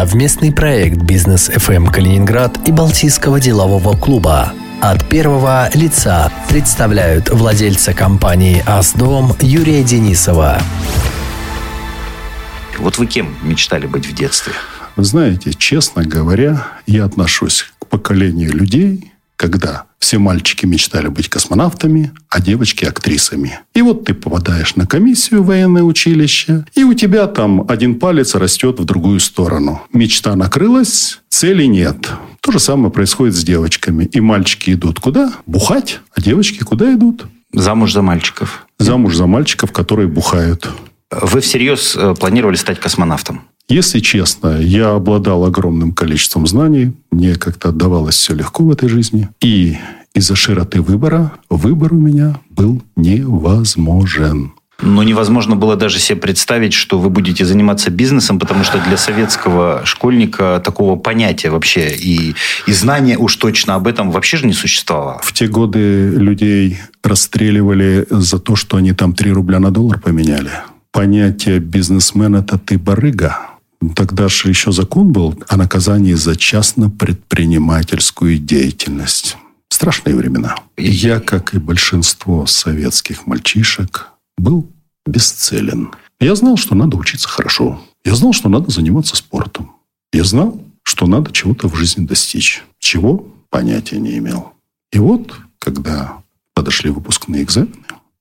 Совместный проект «Бизнес ФМ Калининград» и Балтийского делового клуба. От первого лица представляют владельца компании «Аздом» Юрия Денисова. Вот вы кем мечтали быть в детстве? Вы знаете, честно говоря, я отношусь к поколению людей, когда все мальчики мечтали быть космонавтами, а девочки – актрисами. И вот ты попадаешь на комиссию в военное училище, и у тебя там один палец растет в другую сторону. Мечта накрылась, цели нет. То же самое происходит с девочками. И мальчики идут куда? Бухать. А девочки куда идут? Замуж за мальчиков. Замуж за мальчиков, которые бухают. Вы всерьез э, планировали стать космонавтом? Если честно, я обладал огромным количеством знаний. Мне как-то отдавалось все легко в этой жизни. И из-за широты выбора выбор у меня был невозможен. Но невозможно было даже себе представить, что вы будете заниматься бизнесом, потому что для советского школьника такого понятия вообще и, и знания уж точно об этом вообще же не существовало. В те годы людей расстреливали за то, что они там 3 рубля на доллар поменяли. Понятие бизнесмен – это ты барыга. Тогда же еще закон был о наказании за частно-предпринимательскую деятельность. Страшные времена. Я, как и большинство советских мальчишек, был бесцелен. Я знал, что надо учиться хорошо. Я знал, что надо заниматься спортом. Я знал, что надо чего-то в жизни достичь. Чего? Понятия не имел. И вот, когда подошли выпускные экзамены,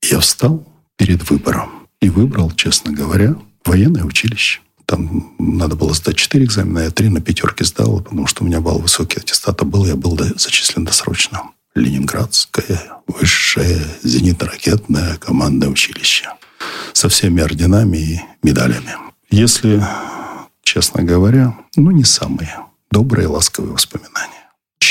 я встал перед выбором. И выбрал, честно говоря, военное училище. Там надо было сдать 4 экзамена, я 3 на пятерке сдал, потому что у меня балл высокий аттестата был, я был зачислен досрочно. Ленинградское высшее зенитно-ракетное командное училище. Со всеми орденами и медалями. Если, честно говоря, ну, не самые добрые ласковые воспоминания.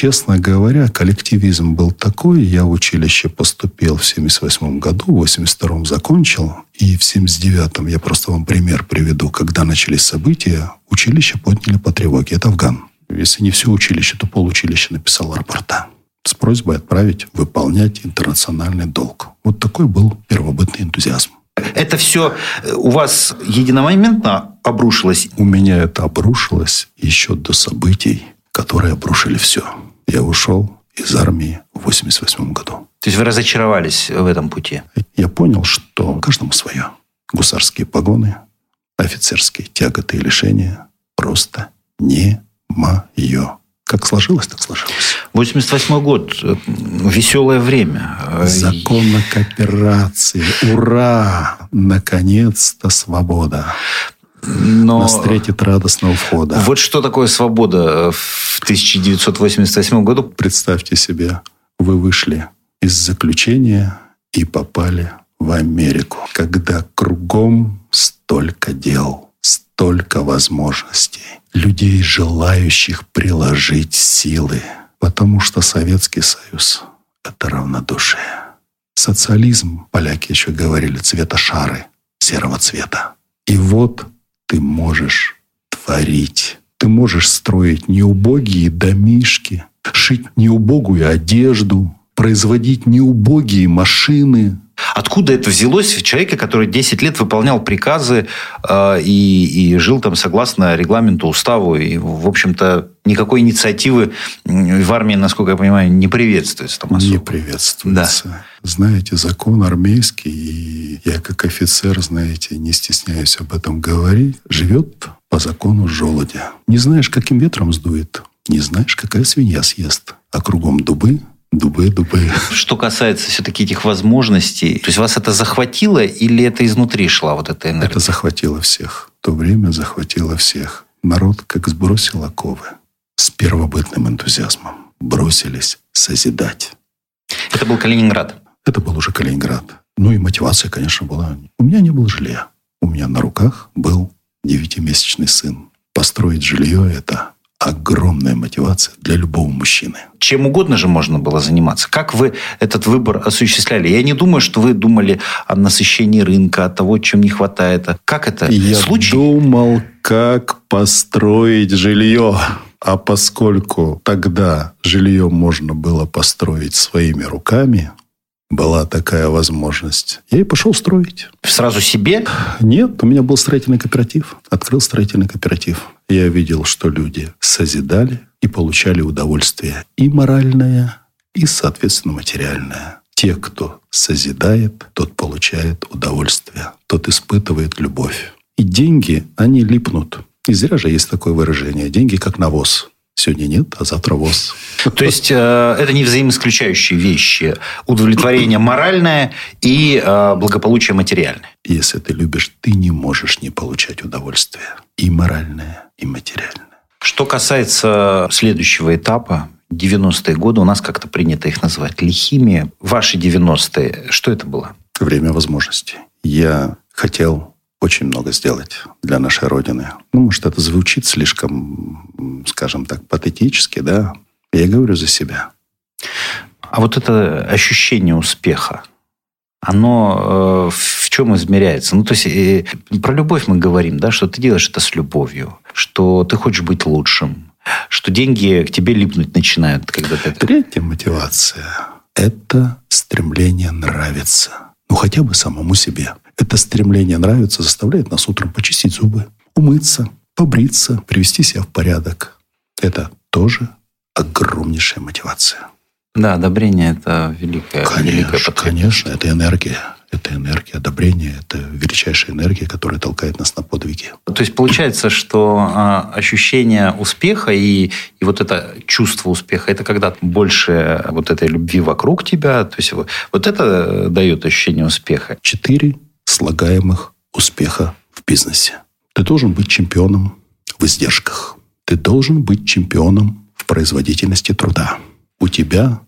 Честно говоря, коллективизм был такой. Я в училище поступил в 78 году, в 82 закончил. И в 79 я просто вам пример приведу. Когда начались события, училище подняли по тревоге. Это Афган. Если не все училище, то получилище написало рапорта с просьбой отправить выполнять интернациональный долг. Вот такой был первобытный энтузиазм. Это все э, у вас единомоментно обрушилось? У меня это обрушилось еще до событий, которые обрушили все. Я ушел из армии в 88 году. То есть вы разочаровались в этом пути? Я понял, что каждому свое. Гусарские погоны, офицерские тяготы и лишения просто не мое. Как сложилось, так сложилось. 88 год. Веселое время. Закон о кооперации. Ура! Наконец-то свобода. Но... Нас встретит радостного входа. Вот что такое свобода в 1988 году? Представьте себе, вы вышли из заключения и попали в Америку, когда кругом столько дел, столько возможностей, людей, желающих приложить силы, потому что Советский Союз – это равнодушие. Социализм, поляки еще говорили, цвета шары, серого цвета. И вот ты можешь творить. Ты можешь строить неубогие домишки, шить неубогую одежду, производить неубогие машины. Откуда это взялось в человека, который 10 лет выполнял приказы э, и, и жил там согласно регламенту, уставу, и, в общем-то, никакой инициативы в армии, насколько я понимаю, не приветствуется там особо. Не приветствуется. Да. Знаете, закон армейский, и я как офицер, знаете, не стесняюсь об этом говорить, живет по закону желудя. Не знаешь, каким ветром сдует, не знаешь, какая свинья съест, а кругом дубы, Дубы, дубы. Что касается все-таки этих возможностей, то есть вас это захватило или это изнутри шла вот эта энергия? Это захватило всех. В то время захватило всех. Народ как сбросил оковы с первобытным энтузиазмом. Бросились созидать. Это был Калининград? Это был уже Калининград. Ну и мотивация, конечно, была. У меня не было жилья. У меня на руках был девятимесячный сын. Построить жилье – это огромная мотивация для любого мужчины. Чем угодно же можно было заниматься. Как вы этот выбор осуществляли? Я не думаю, что вы думали о насыщении рынка, о того, чем не хватает. Как это? Я Случай? думал, как построить жилье. А поскольку тогда жилье можно было построить своими руками, была такая возможность. Я и пошел строить. Сразу себе? Нет, у меня был строительный кооператив. Открыл строительный кооператив. Я видел, что люди созидали и получали удовольствие и моральное, и, соответственно, материальное. Те, кто созидает, тот получает удовольствие, тот испытывает любовь. И деньги, они липнут. И зря же есть такое выражение. Деньги как навоз. Сегодня нет, а завтра ВОЗ. То есть, э, это не взаимоисключающие вещи. Удовлетворение моральное и э, благополучие материальное. Если ты любишь, ты не можешь не получать удовольствие. И моральное, и материальное. Что касается следующего этапа, 90-е годы, у нас как-то принято их называть лихими. Ваши 90-е, что это было? Время возможностей. Я хотел очень много сделать для нашей Родины. Ну, может, это звучит слишком, скажем так, патетически, да? Я говорю за себя. А вот это ощущение успеха, оно э, в чем измеряется? Ну, то есть, э, про любовь мы говорим, да, что ты делаешь это с любовью, что ты хочешь быть лучшим, что деньги к тебе липнуть начинают, когда ты. Третья мотивация – это стремление нравиться. Ну, хотя бы самому себе. Это стремление нравится заставляет нас утром почистить зубы, умыться, побриться, привести себя в порядок. Это тоже огромнейшая мотивация. Да, одобрение – это великая, конечно, великая Конечно, это энергия. Это энергия одобрения, это величайшая энергия, которая толкает нас на подвиги. То есть получается, что а, ощущение успеха и, и вот это чувство успеха, это когда больше вот этой любви вокруг тебя, то есть вот, вот это дает ощущение успеха. Четыре слагаемых успеха в бизнесе. Ты должен быть чемпионом в издержках. Ты должен быть чемпионом в производительности труда. У тебя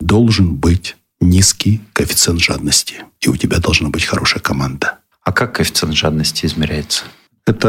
должен быть низкий коэффициент жадности. И у тебя должна быть хорошая команда. А как коэффициент жадности измеряется? Это,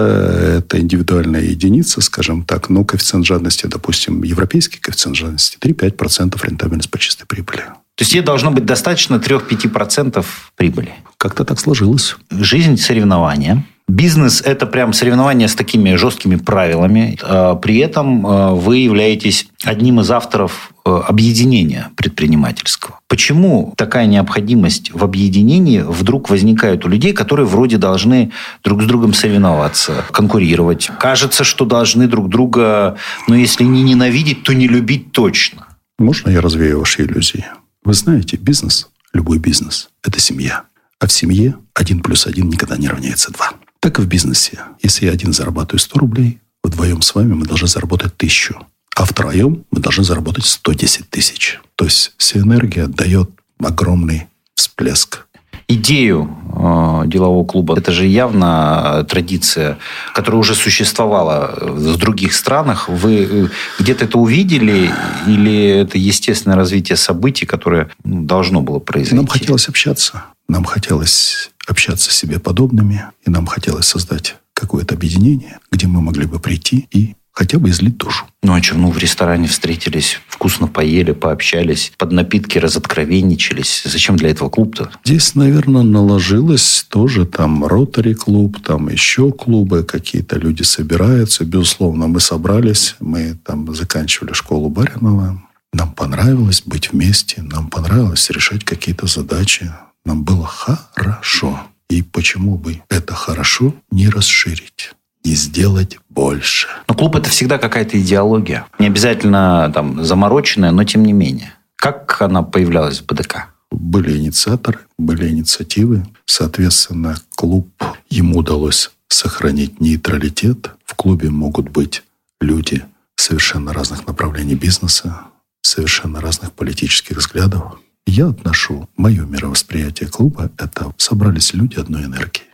это индивидуальная единица, скажем так. Но коэффициент жадности, допустим, европейский коэффициент жадности 3-5% рентабельность по чистой прибыли. То есть, ей должно быть достаточно 3-5% прибыли. Как-то так сложилось. Жизнь – соревнования. Бизнес – это прям соревнование с такими жесткими правилами. А при этом а, вы являетесь одним из авторов а, объединения предпринимательского. Почему такая необходимость в объединении вдруг возникает у людей, которые вроде должны друг с другом соревноваться, конкурировать? Кажется, что должны друг друга, ну, если не ненавидеть, то не любить точно. Можно я развею ваши иллюзии? Вы знаете, бизнес, любой бизнес – это семья. А в семье один плюс один никогда не равняется два. Так и в бизнесе. Если я один зарабатываю 100 рублей, вдвоем с вами мы должны заработать тысячу. А втроем мы должны заработать 110 тысяч. То есть вся энергия дает огромный всплеск идею э, делового клуба. Это же явно традиция, которая уже существовала в других странах. Вы э, где-то это увидели или это естественное развитие событий, которое ну, должно было произойти? Нам хотелось общаться. Нам хотелось общаться с себе подобными. И нам хотелось создать какое-то объединение, где мы могли бы прийти и хотя бы излить душу. Ну, а что, ну, в ресторане встретились, вкусно поели, пообщались, под напитки разоткровенничались. Зачем для этого клуб-то? Здесь, наверное, наложилось тоже там ротари клуб, там еще клубы, какие-то люди собираются. Безусловно, мы собрались, мы там заканчивали школу Баринова. Нам понравилось быть вместе, нам понравилось решать какие-то задачи. Нам было хорошо. И почему бы это хорошо не расширить? и сделать больше. Но клуб это всегда какая-то идеология. Не обязательно там замороченная, но тем не менее. Как она появлялась в БДК? Были инициаторы, были инициативы. Соответственно, клуб, ему удалось сохранить нейтралитет. В клубе могут быть люди совершенно разных направлений бизнеса, совершенно разных политических взглядов. Я отношу, мое мировосприятие клуба – это собрались люди одной энергии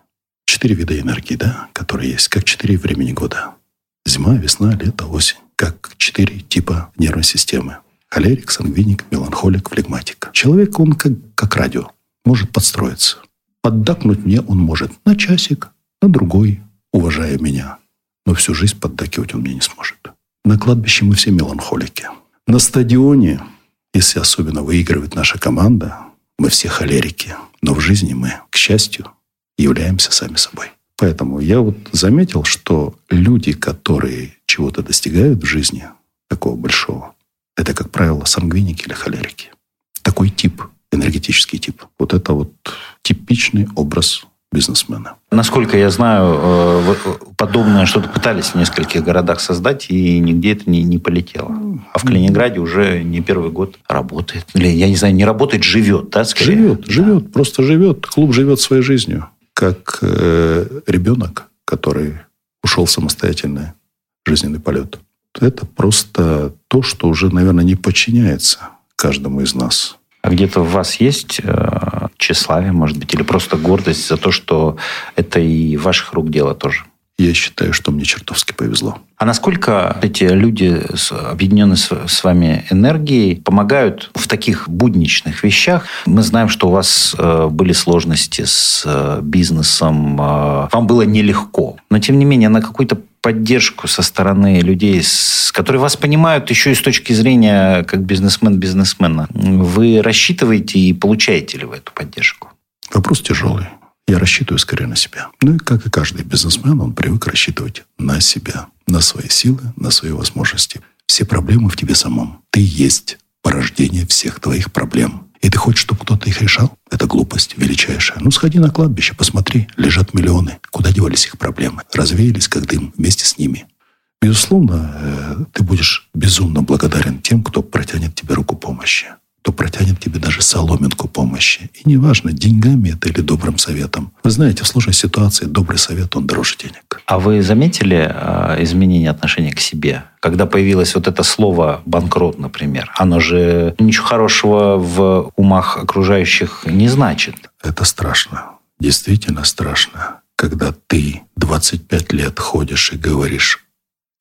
четыре вида энергии, да, которые есть, как четыре времени года. Зима, весна, лето, осень. Как четыре типа нервной системы. Холерик, сангвиник, меланхолик, флегматик. Человек, он как, как радио, может подстроиться. Поддакнуть мне он может на часик, на другой, уважая меня. Но всю жизнь поддакивать он мне не сможет. На кладбище мы все меланхолики. На стадионе, если особенно выигрывает наша команда, мы все холерики. Но в жизни мы, к счастью, являемся сами собой. Поэтому я вот заметил, что люди, которые чего-то достигают в жизни, такого большого, это, как правило, сангвиники или холерики. Такой тип энергетический тип. Вот это вот типичный образ бизнесмена. Насколько я знаю, э, подобное что-то пытались в нескольких городах создать, и нигде это не, не полетело. А в Калининграде уже не первый год работает. Или, я не знаю, не работает, живет, да, скорее? Живет, да. живет, просто живет. Клуб живет своей жизнью. Как э, ребенок, который ушел в самостоятельный жизненный полет. Это просто то, что уже, наверное, не подчиняется каждому из нас. А где-то в вас есть э, тщеславие, может быть, или просто гордость за то, что это и ваших рук дело тоже? Я считаю, что мне чертовски повезло. А насколько эти люди, объединенные с вами энергией, помогают в таких будничных вещах? Мы знаем, что у вас э, были сложности с э, бизнесом, э, вам было нелегко. Но, тем не менее, на какой-то поддержку со стороны людей, которые вас понимают еще и с точки зрения как бизнесмен-бизнесмена. Вы рассчитываете и получаете ли вы эту поддержку? Вопрос тяжелый. Я рассчитываю скорее на себя. Ну и как и каждый бизнесмен, он привык рассчитывать на себя, на свои силы, на свои возможности. Все проблемы в тебе самом. Ты есть порождение всех твоих проблем. И ты хочешь, чтобы кто-то их решал? Это глупость величайшая. Ну, сходи на кладбище, посмотри. Лежат миллионы. Куда девались их проблемы? Развеялись, как дым, вместе с ними. Безусловно, э, ты будешь безумно благодарен тем, кто протянет тебе руку помощи кто протянет тебе даже соломинку помощи. И неважно, деньгами это или добрым советом. Вы знаете, в сложной ситуации добрый совет, он дороже денег. А вы заметили э, изменение отношения к себе? Когда появилось вот это слово «банкрот», например, оно же ничего хорошего в умах окружающих не значит. Это страшно. Действительно страшно. Когда ты 25 лет ходишь и говоришь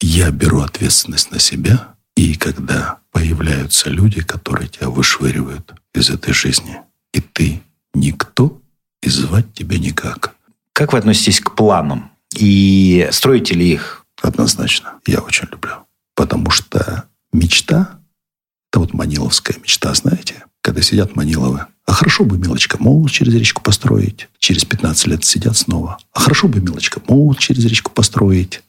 «я беру ответственность на себя», и когда появляются люди, которые тебя вышвыривают из этой жизни, и ты никто, и звать тебя никак. Как вы относитесь к планам? И строите ли их? Однозначно. Я очень люблю. Потому что мечта, это вот маниловская мечта, знаете, когда сидят Маниловы. А хорошо бы, милочка, мост через речку построить. Через 15 лет сидят снова. А хорошо бы, милочка, мост через речку построить.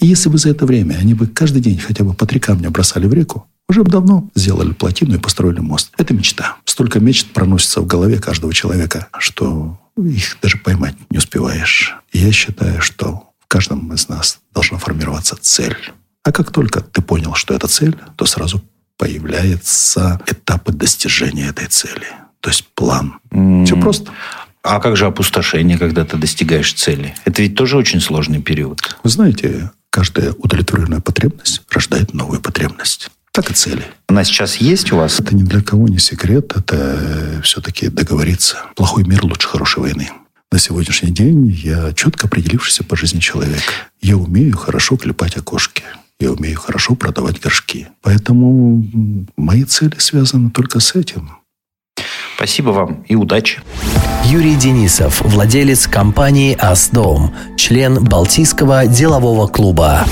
И если бы за это время они бы каждый день хотя бы по три камня бросали в реку, уже бы давно сделали плотину и построили мост. Это мечта. Столько мечт проносится в голове каждого человека, что их даже поймать не успеваешь. Я считаю, что в каждом из нас должна формироваться цель. А как только ты понял, что это цель, то сразу появляются этапы достижения этой цели. То есть план. Mm. Все просто. А как же опустошение, когда ты достигаешь цели? Это ведь тоже очень сложный период. Вы знаете, каждая удовлетворенная потребность рождает новую потребность. Так и цели. Она сейчас есть у вас? Это ни для кого не секрет. Это все-таки договориться. Плохой мир лучше хорошей войны. На сегодняшний день я четко определившийся по жизни человек. Я умею хорошо клепать окошки. Я умею хорошо продавать горшки. Поэтому мои цели связаны только с этим. Спасибо вам и удачи. Юрий Денисов, владелец компании «Асдом», член Балтийского делового клуба.